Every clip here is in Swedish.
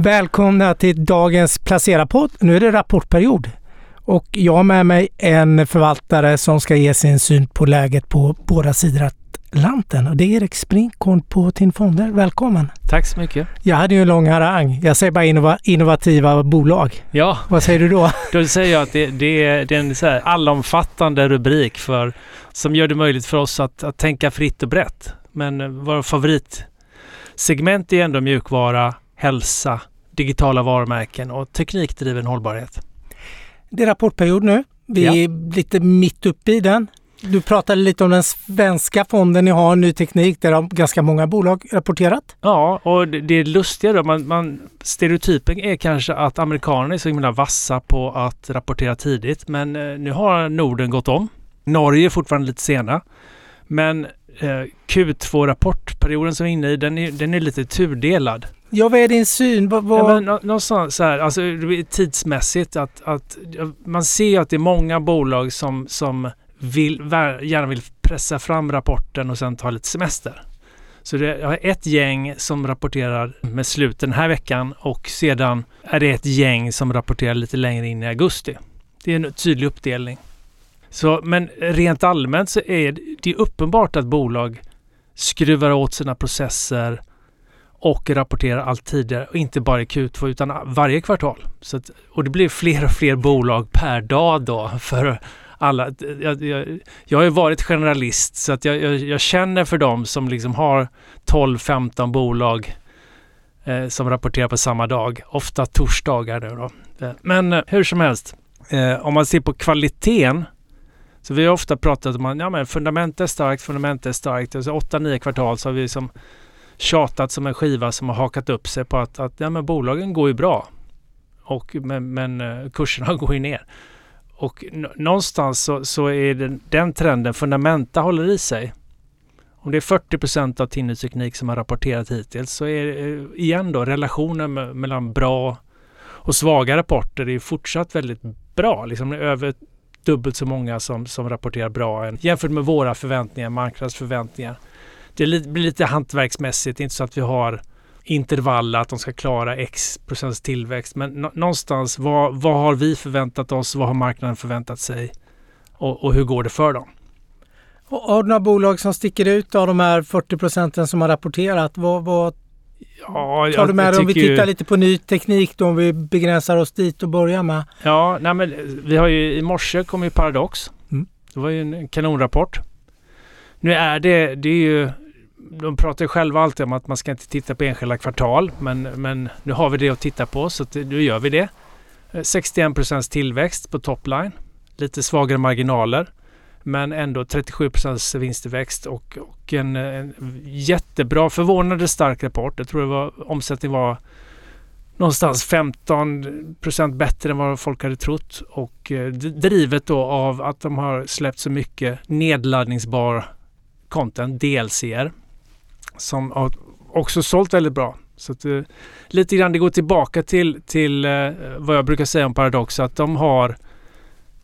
Välkomna till dagens Placera-podd. Nu är det rapportperiod och jag har med mig en förvaltare som ska ge sin syn på läget på båda sidor Atlanten och det är Erik Sprinkorn på TIN Fonder. Välkommen! Tack så mycket! Jag hade ju en lång harang. Jag säger bara innova innovativa bolag. Ja, vad säger du då? Då säger jag att det, det är, det är en så här allomfattande rubrik för, som gör det möjligt för oss att, att tänka fritt och brett. Men eh, vår favoritsegment är ändå mjukvara, hälsa, digitala varumärken och teknikdriven hållbarhet. Det är rapportperiod nu. Vi ja. är lite mitt uppe i den. Du pratade lite om den svenska fonden ni har, Ny Teknik, där har ganska många bolag rapporterat. Ja, och det, det lustiga då, man, man, stereotypen är kanske att amerikanerna är så himla vassa på att rapportera tidigt, men eh, nu har Norden gått om. Norge är fortfarande lite sena. Men eh, Q2-rapportperioden som vi är inne i, den är, den är lite tudelad. Ja, vad är din syn? Vad, vad... Ja, men, någonstans så här, alltså tidsmässigt att, att man ser att det är många bolag som, som vill, gärna vill pressa fram rapporten och sen ta lite semester. Så det är ett gäng som rapporterar med slut den här veckan och sedan är det ett gäng som rapporterar lite längre in i augusti. Det är en tydlig uppdelning. Så, men rent allmänt så är det uppenbart att bolag skruvar åt sina processer och rapporterar allt tidigare och inte bara i Q2 utan varje kvartal. Så att, och det blir fler och fler bolag per dag då för alla. Jag, jag, jag har ju varit generalist så att jag, jag, jag känner för dem som liksom har 12-15 bolag eh, som rapporterar på samma dag. Ofta torsdagar nu då. Eh, men eh, hur som helst, eh, om man ser på kvaliteten så vi har ofta pratat om att ja, men fundament är starkt, fundament är starkt. Alltså 8-9 kvartal så har vi liksom tjatat som en skiva som har hakat upp sig på att, att ja, men bolagen går ju bra. Och, men, men eh, kurserna går ju ner. Och någonstans så, så är den, den trenden, fundamenta håller i sig. Om det är 40 procent av Tinny Teknik som har rapporterat hittills så är det igen då relationen mellan bra och svaga rapporter är fortsatt väldigt bra. Liksom över dubbelt så många som, som rapporterar bra än, jämfört med våra förväntningar, marknadsförväntningar. Det blir lite hantverksmässigt, inte så att vi har intervall att de ska klara x procents tillväxt. Men någonstans, vad, vad har vi förväntat oss? Vad har marknaden förväntat sig? Och, och hur går det för dem? Och har du några bolag som sticker ut av de här 40 procenten som har rapporterat? Vad, vad ja, tar du med dig om vi tittar lite på ny teknik då, om vi begränsar oss dit och börjar med? Ja, nej men vi har ju i morse kom ju Paradox. Mm. Det var ju en kanonrapport. Nu är det, det är ju de pratar ju själva alltid om att man ska inte titta på enskilda kvartal. Men, men nu har vi det att titta på så nu gör vi det. Eh, 61 procents tillväxt på topline. Lite svagare marginaler. Men ändå 37 procents vinsttillväxt och, och en, en, jättebra, förvånande stark rapport. Jag tror det var, omsättningen var någonstans 15 procent bättre än vad folk hade trott. Och eh, drivet då av att de har släppt så mycket nedladdningsbar content, DLCR som har också sålt väldigt bra. Så att, eh, lite grann det går tillbaka till, till eh, vad jag brukar säga om Paradox att de har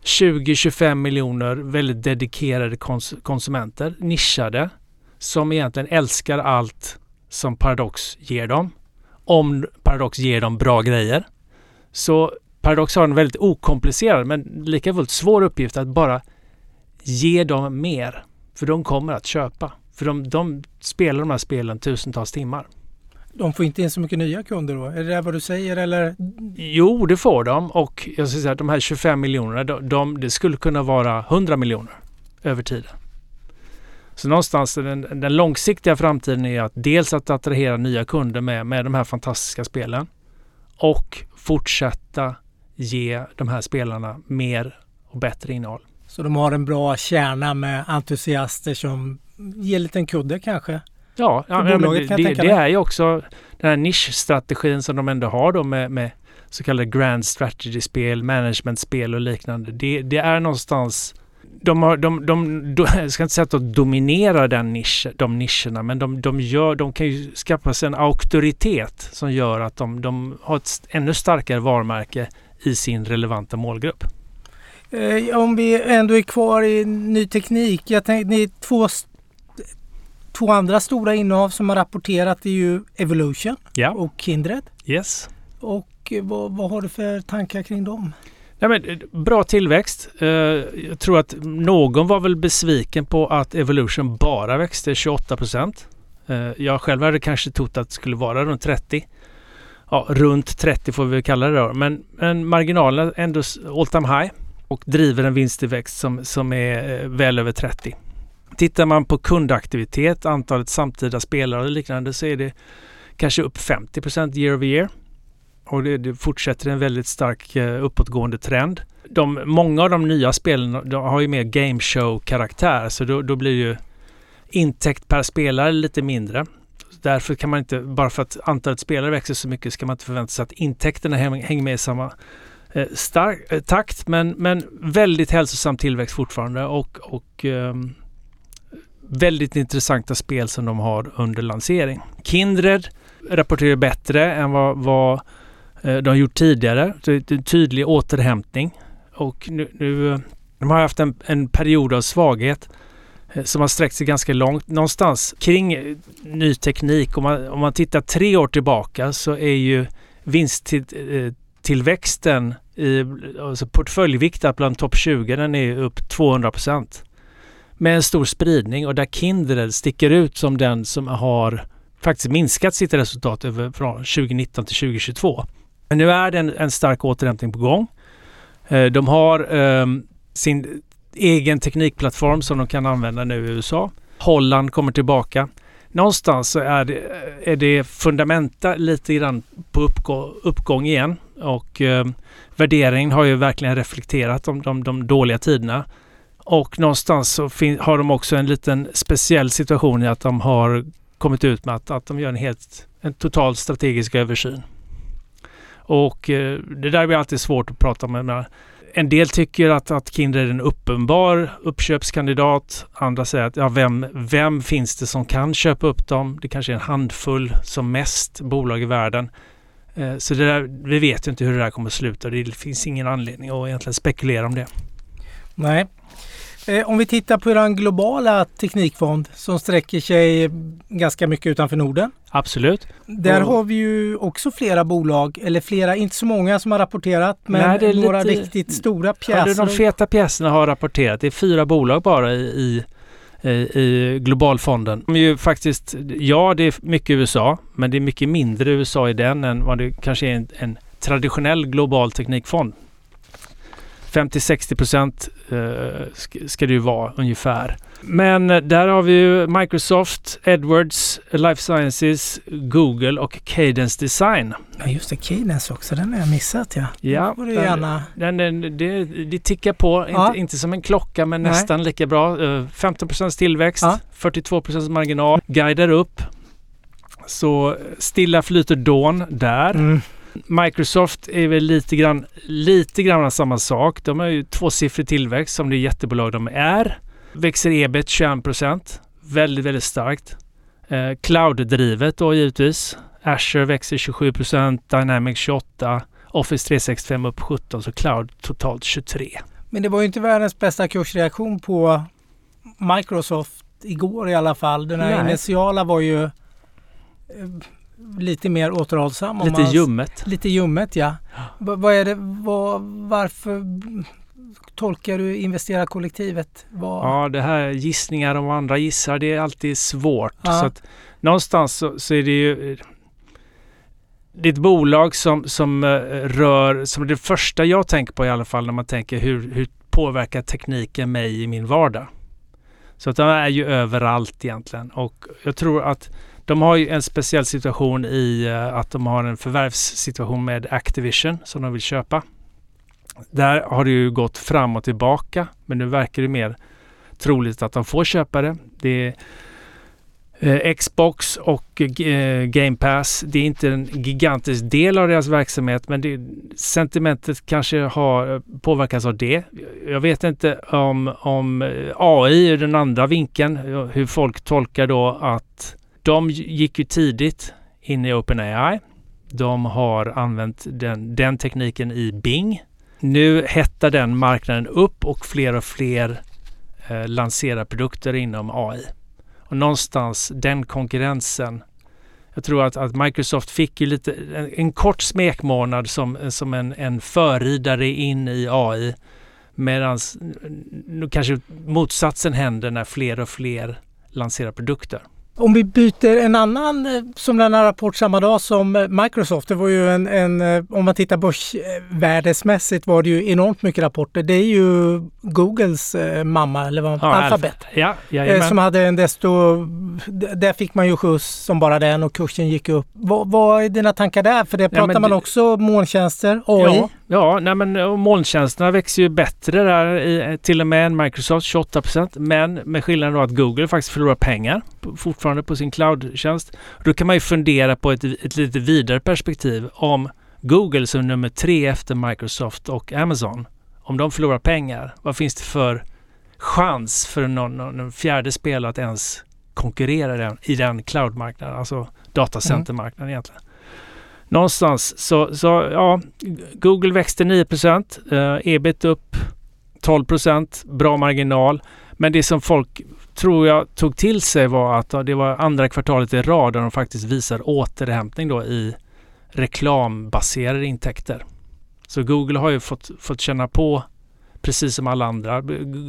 20-25 miljoner väldigt dedikerade kons konsumenter, nischade, som egentligen älskar allt som Paradox ger dem. Om Paradox ger dem bra grejer. Så Paradox har en väldigt okomplicerad men lika fullt svår uppgift att bara ge dem mer. För de kommer att köpa. För de, de spelar de här spelen tusentals timmar. De får inte in så mycket nya kunder då? Är det vad du säger eller? Jo, det får de och jag ska säga att de här 25 miljonerna, de, de, det skulle kunna vara 100 miljoner över tiden. Så någonstans den, den, långsiktiga framtiden är att dels att attrahera nya kunder med, med de här fantastiska spelen och fortsätta ge de här spelarna mer och bättre innehåll. Så de har en bra kärna med entusiaster som ger en liten kudde kanske? Ja, ja det, det, det är ju också den här nischstrategin som de ändå har då med, med så kallade grand strategy-spel, management-spel och liknande. Det, det är någonstans de, har, de, de, de, jag ska inte säga att de dominerar den nisch, de nischerna, men de, de, gör, de kan ju skaffa sig en auktoritet som gör att de, de har ett ännu starkare varumärke i sin relevanta målgrupp. Eh, om vi ändå är kvar i ny teknik. Jag tänkte, ni är två Två andra stora innehav som har rapporterat är ju Evolution ja. och Kindred. Yes. och vad, vad har du för tankar kring dem? Ja, men, bra tillväxt. jag tror att någon var väl besviken på att Evolution bara växte 28 procent. jag själv hade kanske trott att det skulle vara runt 30 ja, runt 30 får vi kalla det då. Men, men marginalen ändå all time high och driver en vinsttillväxt som, som är eh, väl över 30. Tittar man på kundaktivitet, antalet samtida spelare och liknande så är det kanske upp 50% year over year. Och det, det, fortsätter en väldigt stark eh, uppåtgående trend. De, många av de nya spelen de har ju mer game show karaktär så då, då blir ju intäkt per spelare lite mindre därför kan man inte, bara för att antalet spelare växer så mycket, ska man inte förvänta sig att intäkterna hänger med i samma eh, stark, eh, takt. Men, men väldigt hälsosam tillväxt fortfarande och, och eh, väldigt intressanta spel som de har under lansering. Kindred rapporterar bättre än vad, vad eh, de har gjort tidigare. Det är en tydlig återhämtning. Och nu, nu eh, de har haft en, en period av svaghet. Eh, som har sträckt sig ganska långt. Någonstans kring ny teknik, om man, om man tittar tre år tillbaka så är ju vinsttillväxten i alltså portföljviktat bland topp 20, den är upp 200 procent. Med en stor spridning och där Kindred sticker ut som den som har faktiskt minskat sitt resultat över från 2019 till 2022. Men nu är det en, en stark återhämtning på gång. Eh, de har um, sin egen teknikplattform som de kan använda nu i USA. Holland kommer tillbaka. Någonstans så är det, är det fundamenta lite grann på uppgång, uppgång igen och eh, värderingen har ju verkligen reflekterat om de, de dåliga tiderna. Och någonstans så har de också en liten speciell situation i att de har kommit ut med att, att de gör en helt en total strategisk översyn. Och eh, det där blir alltid svårt att prata med en del tycker att, att Kindred är en uppenbar uppköpskandidat. Andra säger att ja, vem, vem finns det som kan köpa upp dem? Det kanske är en handfull som mest bolag i världen. Eh, så det där, vi vet ju inte hur det där kommer att sluta. Det finns ingen anledning att egentligen spekulera om det. Nej, om vi tittar på er globala teknikfond som sträcker sig ganska mycket utanför Norden. Absolut. Där och, har vi ju också flera bolag, eller flera, inte så många som har rapporterat, men nej, några lite, riktigt stora pjäser. Ja, de feta pjäserna har rapporterat. Det är fyra bolag bara i, i, i globalfonden. De är ju faktiskt, ja det är mycket USA, men det är mycket mindre USA i den än vad det kanske är en, en traditionell global teknikfond. 50-60 procent eh, ska det ju vara ungefär. Men eh, där har vi ju Microsoft, Edwards, Life Sciences, Google och Cadence Design. Ja just det, Cadence också, den har jag missat ja. Ja, den, gärna... den, den, det, det tickar på, ja. inte, inte som en klocka men Nej. nästan lika bra. 15 eh, procents tillväxt, ja. 42 procents marginal, guidar upp. Så stilla flyter dån där. Mm. Microsoft är väl lite grann, lite grann samma sak. De har ju tvåsiffrig tillväxt som det jättebolag de är. Växer ebit 21 procent. Väldigt, väldigt starkt. Eh, Cloud-drivet då givetvis. Azure växer 27 procent, Dynamics 28, Office 365 upp 17, så Cloud totalt 23. Men det var ju inte världens bästa kursreaktion på Microsoft igår i alla fall. Den här Nej. initiala var ju eh, lite mer återhållsam. Lite man, ljummet. Lite ljummet ja. V vad är det, vad, varför tolkar du investerarkollektivet? Vad... Ja, det här gissningar om andra gissar, det är alltid svårt. Ja. Så att, någonstans så, så, är det ju det är ett bolag som, som uh, rör, som det första jag tänker på i alla fall när man tänker hur, hur påverkar tekniken mig i min vardag? Så att de är ju överallt egentligen och jag tror att de har ju en speciell situation i eh, att de har en förvärvssituation med Activision som de vill köpa. Där har det ju gått fram och tillbaka men nu verkar det mer troligt att de får köpa det. Det är eh, Xbox och eh, Game Pass. Det är inte en gigantisk del av deras verksamhet men det, sentimentet kanske har påverkats av det. Jag vet inte om, om AI är den andra vinkeln, hur folk tolkar då att de gick ju tidigt in i OpenAI. De har använt den, den tekniken i Bing. Nu hettar den marknaden upp och fler och fler eh, lanserar produkter inom AI. Och någonstans den konkurrensen Jag tror att, att Microsoft fick ju lite, en, en kort smekmånad som, som en, en förridare in i AI. Medan kanske motsatsen händer när fler och fler lanserar produkter. Om vi byter en annan eh, som lämnar rapport samma dag som eh, Microsoft. Det var ju en, en eh, om man tittar börsvärdesmässigt var det ju enormt mycket rapporter. Det är ju Googles mamma eller vad, ja, Alphabet. Ja, ja, som hade en desto, där fick man ju skjuts som bara den och kursen gick upp. Vad, vad är dina tankar där? För det pratar man också molntjänster, AI. Ja, nej men molntjänsterna växer ju bättre där, i, till och med än Microsoft, 28% Men med skillnaden då att Google faktiskt förlorar pengar fortfarande på sin cloudtjänst. Då kan man ju fundera på ett, ett lite vidare perspektiv om Google som nummer tre efter Microsoft och Amazon, om de förlorar pengar, vad finns det för chans för någon, någon fjärde spelare att ens konkurrera den, i den cloudmarknaden, alltså datacentermarknaden mm. egentligen. Någonstans så, så ja, Google växte 9 eh, ebit upp 12% bra marginal. Men det som folk tror jag tog till sig var att det var andra kvartalet i rad där de faktiskt visar återhämtning då i reklambaserade intäkter. Så Google har ju fått, fått känna på precis som alla andra.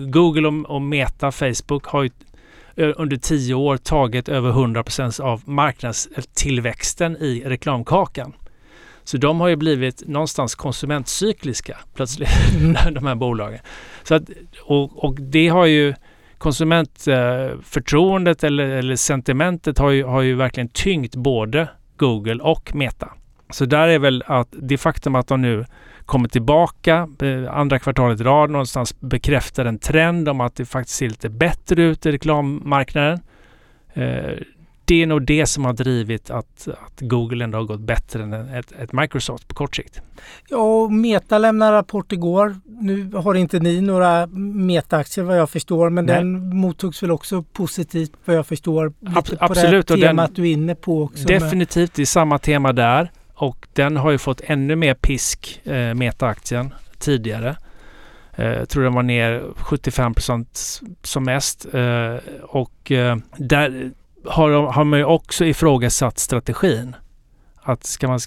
Google och, och Meta, Facebook har ju under tio år tagit över 100% av marknadstillväxten i reklamkakan. Så de har ju blivit någonstans konsumentcykliska plötsligt, mm. de här bolagen. Så att, och, och det har ju konsumentförtroendet eller, eller sentimentet har ju, har ju verkligen tyngt både Google och Meta. Så där är väl att det faktum att de nu kommer tillbaka eh, andra kvartalet i rad någonstans bekräftar en trend om att det faktiskt ser lite bättre ut i reklammarknaden. Eh, det är nog det som har drivit att, att Google ändå har gått bättre än ett, ett Microsoft på kort sikt. Ja, och Meta lämnade rapport igår. Nu har inte ni några Meta-aktier vad jag förstår, men Nej. den mottogs väl också positivt vad jag förstår. Ab på absolut. Det temat den, du är inne på också. Definitivt, det är samma tema där och den har ju fått ännu mer pisk, eh, Meta-aktien, tidigare. Eh, jag tror den var ner 75 procent som mest. Eh, och eh, där har, har man ju också ifrågasatt strategin. Att ska man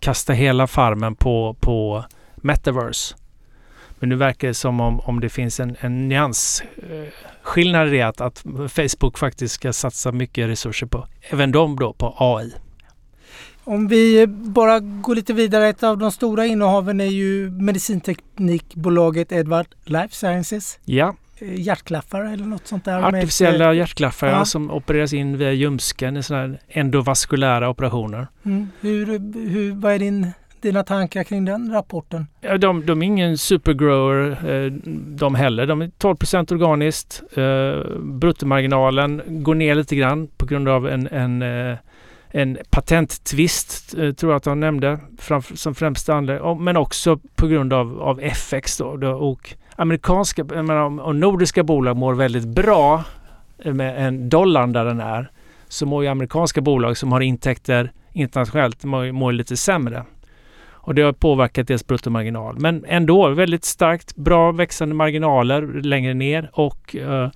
kasta hela farmen på, på metaverse? Men nu verkar det som om, om det finns en, en nyansskillnad eh, i det att, att Facebook faktiskt ska satsa mycket resurser på, även de då, på AI. Om vi bara går lite vidare. Ett av de stora innehaven är ju medicinteknikbolaget Edward Life Sciences. Ja. Eh, hjärtklaffar eller något sånt där? Artificiella med, hjärtklaffar ja. som opereras in via ljumsken i sådana här endovaskulära operationer. Mm. Hur, hur, vad är din, dina tankar kring den rapporten? Ja, de, de är ingen supergrower eh, de heller. De är 12 organiskt. Eh, bruttomarginalen går ner lite grann på grund av en, en en patenttvist, eh, tror jag att han nämnde, som främsta anledning. Men också på grund av, av FX då. Och amerikanska och nordiska bolag mår väldigt bra eh, med en dollar där den är så mår ju amerikanska bolag som har intäkter internationellt mår, mår lite sämre. Och det har påverkat deras bruttomarginal. Men ändå väldigt starkt, bra växande marginaler längre ner och uh,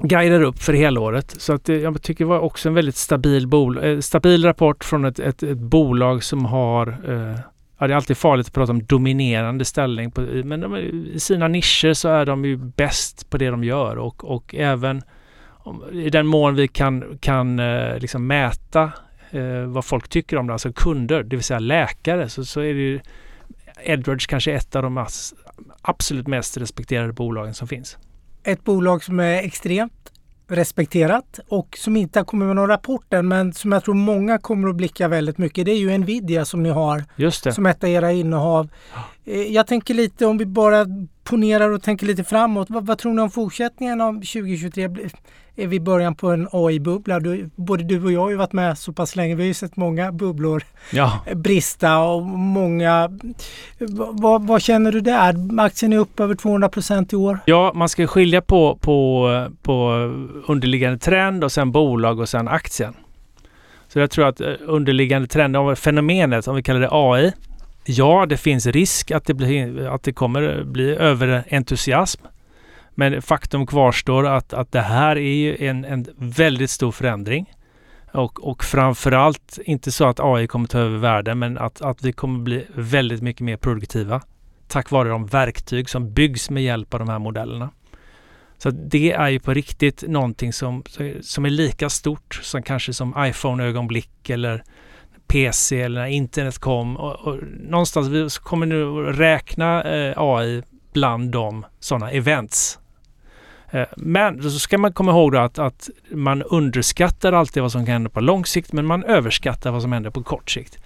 guidar upp för helåret. Så att eh, jag tycker det var också en väldigt stabil, bol, eh, stabil rapport från ett, ett, ett bolag som har eh, ja, det är alltid farligt att prata om dominerande ställning. På, men de, i sina nischer så är de ju bäst på det de gör och, och även om, i den mån vi kan, kan eh, liksom mäta eh, vad folk tycker om det, alltså kunder, det vill säga läkare, så, så är det ju Edwards kanske ett av de absolut mest respekterade bolagen som finns. Ett bolag som är extremt respekterat och som inte har kommit med någon rapport än men som jag tror många kommer att blicka väldigt mycket. Det är ju Nvidia som ni har som ett av era innehav. Eh, jag tänker lite om vi bara ponerar och tänker lite framåt. Vad, vad tror ni om fortsättningen av 2023? Är vi i början på en AI-bubbla? Både du och jag har ju varit med så pass länge. Vi har ju sett många bubblor ja. brista och många... Vad, vad, känner du där? Aktien är upp över 200 procent i år. Ja, man ska skilja på, på, på underliggande trend och sen bolag och sen aktien. Så jag tror att eh, underliggande trend, fenomenet, om vi kallar det AI, Ja, det finns risk att det, blir, att det kommer bli överentusiasm. Men faktum kvarstår att, att det här är en, en väldigt stor förändring. Och, och framförallt, inte så att AI kommer ta över världen, men att, att vi kommer bli väldigt mycket mer produktiva tack vare de verktyg som byggs med hjälp av de här modellerna. Så det är ju på riktigt någonting som, som är lika stort som kanske som iPhone-ögonblick eller PC eller när internet kom. Och, och någonstans vi kommer nu räkna eh, AI bland de sådana events. Eh, men så ska man komma ihåg att, att man underskattar alltid vad som kan hända på lång sikt men man överskattar vad som händer på kort sikt.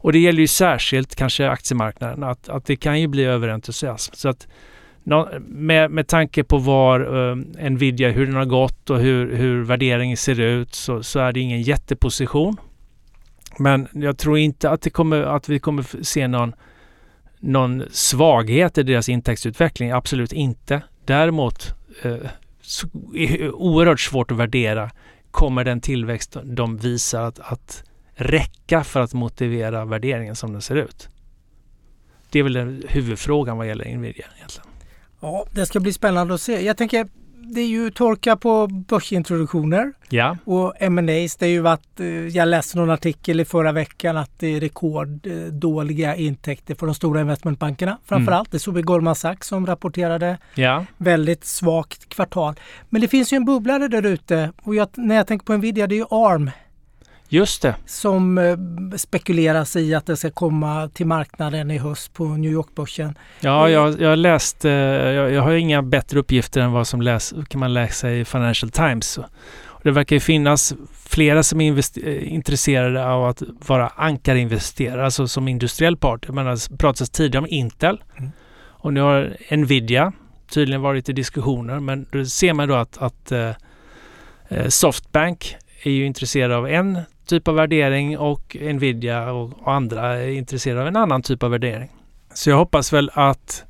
Och det gäller ju särskilt kanske aktiemarknaden att, att det kan ju bli överentusiasm. Så att med, med tanke på var uh, Nvidia, hur den har gått och hur, hur värderingen ser ut så, så är det ingen jätteposition. Men jag tror inte att, det kommer, att vi kommer se någon, någon svaghet i deras intäktsutveckling. Absolut inte. Däremot eh, är oerhört svårt att värdera. Kommer den tillväxt de visar att, att räcka för att motivera värderingen som den ser ut? Det är väl huvudfrågan vad gäller Nvidia egentligen. Ja, det ska bli spännande att se. Jag tänker, det är ju torka på börsintroduktioner ja. och M&As. Det är ju varit, eh, jag läste någon artikel i förra veckan att det är rekorddåliga intäkter för de stora investmentbankerna. Framförallt, mm. det såg vi Goldman Sachs som rapporterade ja. väldigt svagt kvartal. Men det finns ju en bubblare där ute och jag, när jag tänker på Nvidia, det är ju ARM Just det. Som eh, spekuleras i att det ska komma till marknaden i höst på New York-börsen. Ja, jag, jag läst, eh, jag, jag, har inga bättre uppgifter än vad som läs, kan man läsa i Financial Times. Och det verkar ju finnas flera som är eh, intresserade av att vara ankarinvesterare, alltså som industriell part. Det har pratats tidigare om Intel mm. och nu har Nvidia tydligen varit i diskussioner, men då ser man då att, att eh, Softbank är ju intresserade av en typ av värdering och Nvidia och, och andra är intresserade av en annan typ av värdering. Så jag hoppas väl att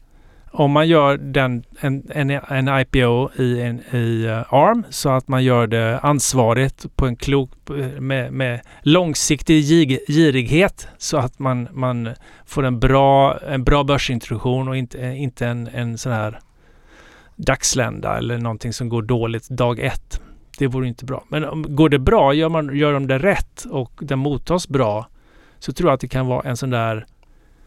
om man gör den, en, en, en IPO i, en, i eh, uh, ARM så att man gör det ansvarigt på en klok, med, med långsiktig gig, girighet så att man, man får en bra, en bra börsintroduktion och inte, inte en, en sån här dagslända eller någonting som går dåligt dag ett. Det vore inte bra. Men om, går det bra, gör, man, gör de det rätt och den mottas bra så tror jag att det kan vara en sån där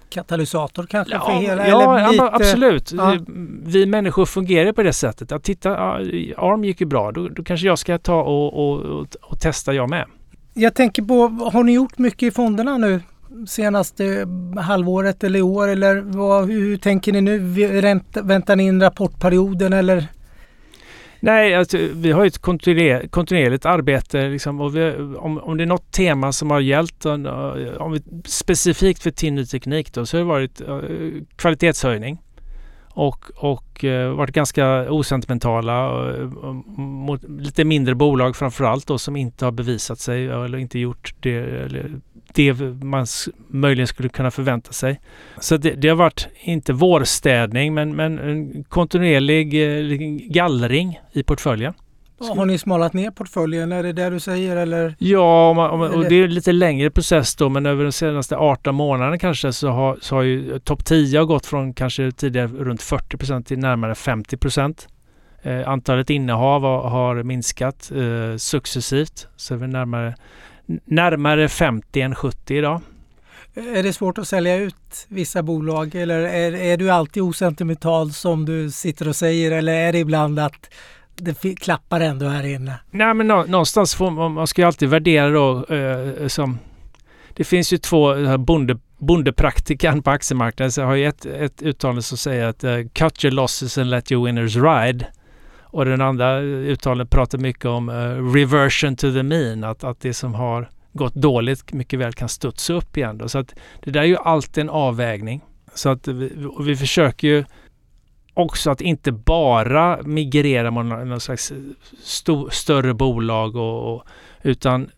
katalysator kanske ja, för hela? Ja, eller lite, absolut. Ja. Vi människor fungerar på det sättet. Att titta, ARM gick ju bra. Då, då kanske jag ska ta och, och, och, och, testa jag med. Jag tänker på, har ni gjort mycket i fonderna nu senaste halvåret eller i år? Eller vad, hur tänker ni nu? Väntar ni in rapportperioden eller? Nej, alltså, vi har ett kontinuer kontinuerligt arbete liksom, och vi, om, om det är något tema som har gällt, om vi, specifikt för TIN ny teknik då, så har det varit uh, kvalitetshöjning och, och uh, varit ganska osentimentala uh, mot lite mindre bolag framförallt då som inte har bevisat sig eller inte gjort det eller det man möjligen skulle kunna förvänta sig. Så det, det har varit, inte vårstädning, men, men en kontinuerlig eh, gallring i portföljen. Har ni smalat ner portföljen? Är det det du säger eller? Ja, om man, om, och det är en lite längre process då men över de senaste 18 månaderna kanske så har, så har ju topp 10 har gått från kanske tidigare runt 40% till närmare 50 Eh, antalet innehav har, har minskat eh, successivt så är vi närmare närmare 50 än 70 idag. Är det svårt att sälja ut vissa bolag eller är, är du alltid osentimental som du sitter och säger eller är det ibland att det klappar ändå här inne? Nej men någonstans får man, man ska ju alltid värdera då eh, som det finns ju två bonde, bondepraktikan på aktiemarknaden. Så jag har ju ett, ett uttalande som säger att uh, cut your losses and let your winners ride. Och den andra eh, uttalandet pratar mycket om uh, reversion to the mean, att, att det som har gått dåligt mycket väl kan studsa upp igen. Då. Så att det där är ju alltid en avvägning. Så att vi, vi försöker ju också att inte bara migrera mot någon slags eh, stor, större bolag och, och, utan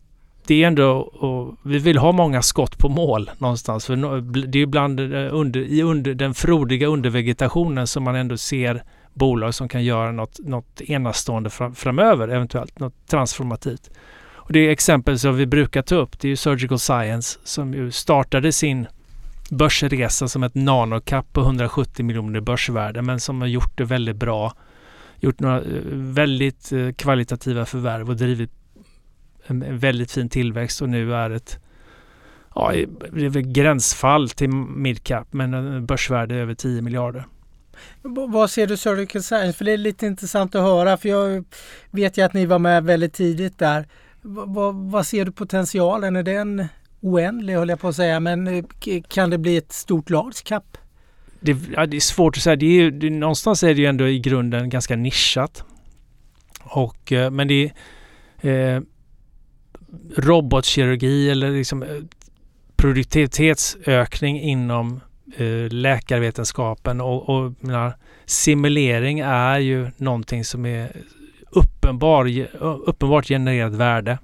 det är ändå, och vi vill ha många skott på mål någonstans. För det är ibland under, i under, den frodiga undervegetationen som man ändå ser bolag som kan göra något, något enastående fram, framöver, eventuellt något transformativt. Och det exempel som vi brukar ta upp, det är Surgical Science som ju startade sin börsresa som ett nanocap på 170 miljoner börsvärde men som har gjort det väldigt bra. Gjort några eh, väldigt eh, kvalitativa förvärv och drivit en väldigt fin tillväxt och nu är ett ja, det är väl gränsfall till midcap men börsvärde över 10 miljarder. Vad ser du Surgical Science? För det är lite intressant att höra för jag vet ju att ni var med väldigt tidigt där. Vad, vad ser du potentialen? Är den oändlig höll jag på att säga men eh, kan det bli ett stort large cap? Det, ja, det är svårt att säga. Det är ju, det, någonstans är det ju ändå i grunden ganska nischat. Och, eh, men det är eh, robotkirurgi eller liksom eh, produktivitetsökning inom eh, läkarvetenskapen och, och menar, simulering är ju någonting som är uppenbar, uppenbart genererat värde.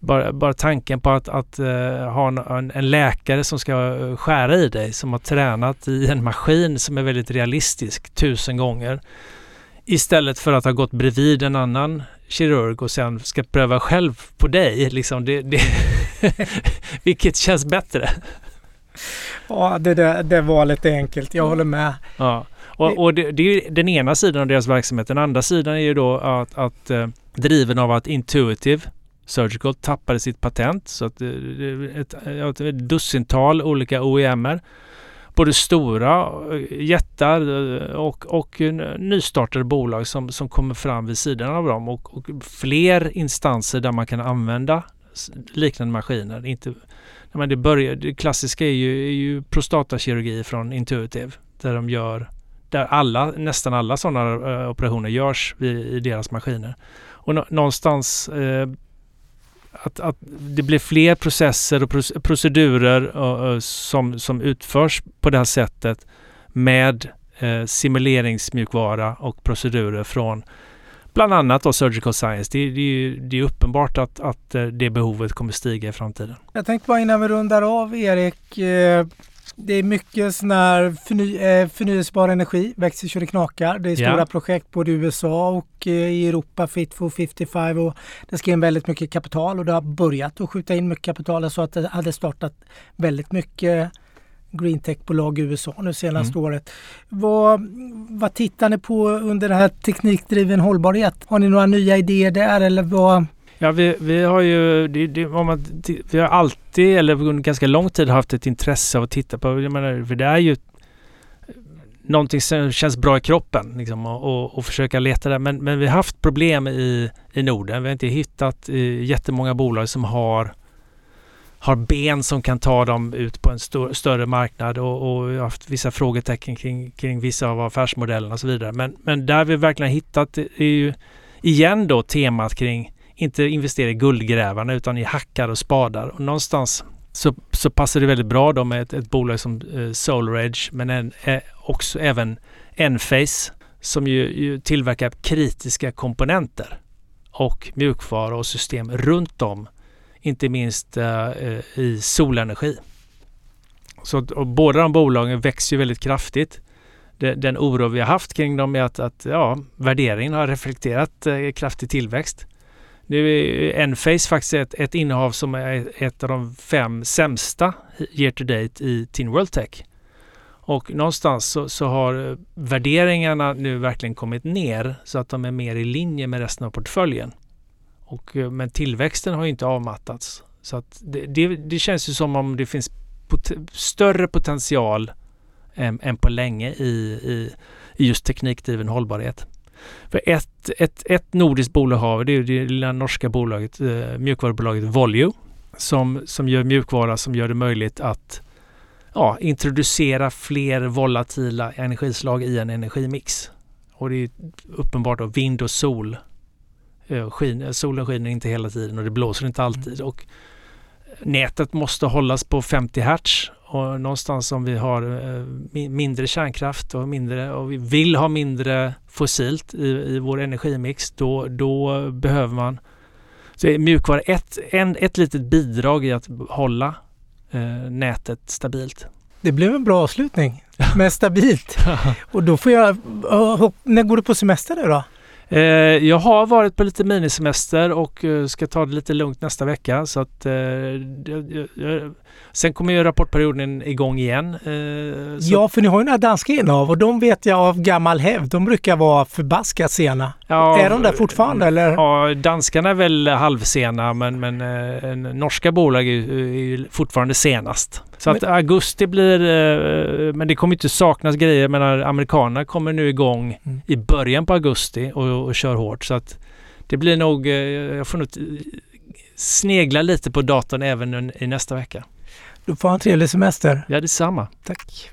Bara, bara tanken på att, att uh, ha en, en, läkare som ska eh, skära i dig som har tränat i en maskin som är väldigt realistisk tusen gånger istället för att ha gått bredvid en annan kirurg och sen ska pröva själv på dig. Liksom det, det vilket känns bättre? Ja, det, det, det var lite enkelt. Jag håller med. Ja. Och, och det, det, är den ena sidan av deras verksamhet. Den andra sidan är ju då att, att eh, driven av att Intuitive Surgical tappade sitt patent. Så att eh, ett, ett, ett dussintal olika OEMer både stora eh, jättar och, och nystartade bolag som, som kommer fram vid sidan av dem och, och fler instanser där man kan använda liknande maskiner. Inte, men det, börjar, det klassiska är ju, är ju prostatakirurgi från Intuitive där de gör där alla, nästan alla sådana uh, operationer görs i, i deras maskiner. Och nå, någonstans uh, att, att det blir fler processer och procedurer uh, som, som utförs på det här sättet med simuleringsmjukvara och procedurer från bland annat då surgical science. Det, det, det är uppenbart att, att eh, det behovet kommer stiga i framtiden. Jag tänkte bara innan vi rundar av Erik. Eh, det är mycket sån här förny, eh, förnyelsebar energi, växer så det knakar. Det är stora ja. projekt både i USA och i Europa, Fit for 55 och det ska in väldigt mycket kapital och det har börjat att skjuta in mycket kapital. så att det hade startat väldigt mycket greentech-bolag i USA nu senaste mm. året. Vad, vad tittar ni på under den här teknikdriven hållbarhet? Har ni några nya idéer där eller vad? Ja, vi, vi har ju det, det, man, vi har alltid, eller under ganska lång tid, haft ett intresse av att titta på, jag menar, för det är ju någonting som känns bra i kroppen liksom, och, och, och, försöka leta där. Men, men vi har haft problem i, i Norden. Vi har inte hittat eh, jättemånga bolag som har har ben som kan ta dem ut på en stor, större marknad och, och har haft vissa frågetecken kring, kring vissa av affärsmodellerna och så vidare. Men, men där vi verkligen hittat är ju igen då temat kring inte investera i guldgrävarna utan i hackar och spadar. Och någonstans så, så passar det väldigt bra då med ett, ett bolag som eh, SolarEdge men en, eh, också även Enphase som ju, ju tillverkar kritiska komponenter och mjukvara och system runt om inte minst eh, eh, i solenergi. Så och båda de bolagen växer ju väldigt kraftigt. De, den oro vi har haft kring dem är att, att ja, värderingen har reflekterat eh, kraftig tillväxt. Nu är Enphase faktiskt ett, ett innehav som är ett av de fem sämsta year to date i Tin World Tech. Och någonstans så, så, har eh, värderingarna nu verkligen kommit ner så att de är mer i linje med resten av portföljen. Och, eh, men tillväxten har inte avmattats. Så att det, det, det känns ju som om det finns pot större potential än, än på länge i, i, i just teknikdriven hållbarhet. För ett, ett, ett nordiskt bolag har vi, det är det lilla norska bolaget, eh, mjukvarubolaget Volio som, som gör mjukvara som gör det möjligt att ja, introducera fler volatila energislag i en energimix. Och det är uppenbart att vind och sol skin, solen skiner inte hela tiden och det blåser inte alltid. Och nätet måste hållas på 50 hertz och någonstans om vi har eh, mindre kärnkraft och, mindre, och vi vill ha mindre fossilt i, i vår energimix då, då behöver man så är mjukvara ett, en, ett litet bidrag i att hålla eh, nätet stabilt. Det blev en bra avslutning med stabilt. och då får jag, när går du på semester nu då? Eh, jag har varit på lite minisemester och eh, ska ta det lite lugnt nästa vecka. Så att, eh, jag, jag, sen kommer ju rapportperioden igång igen. Eh, Ja, för ni har ju några danska innehav och de vet jag av gammal hävd. De brukar vara förbaskat sena. ja, är de där fortfarande eller? Ja, danskarna är väl halvsena men, men eh, norska bolag är, är fortfarande senast. Så att augusti blir, eh, men det kommer inte saknas grejer. Men amerikanerna kommer nu igång Mm. i början på augusti och, och kör hårt. Så att det blir nog, eh, jag får nog snegla lite på datorn även i nästa vecka. Du får ha en trevlig semester. Ja, detsamma. Tack.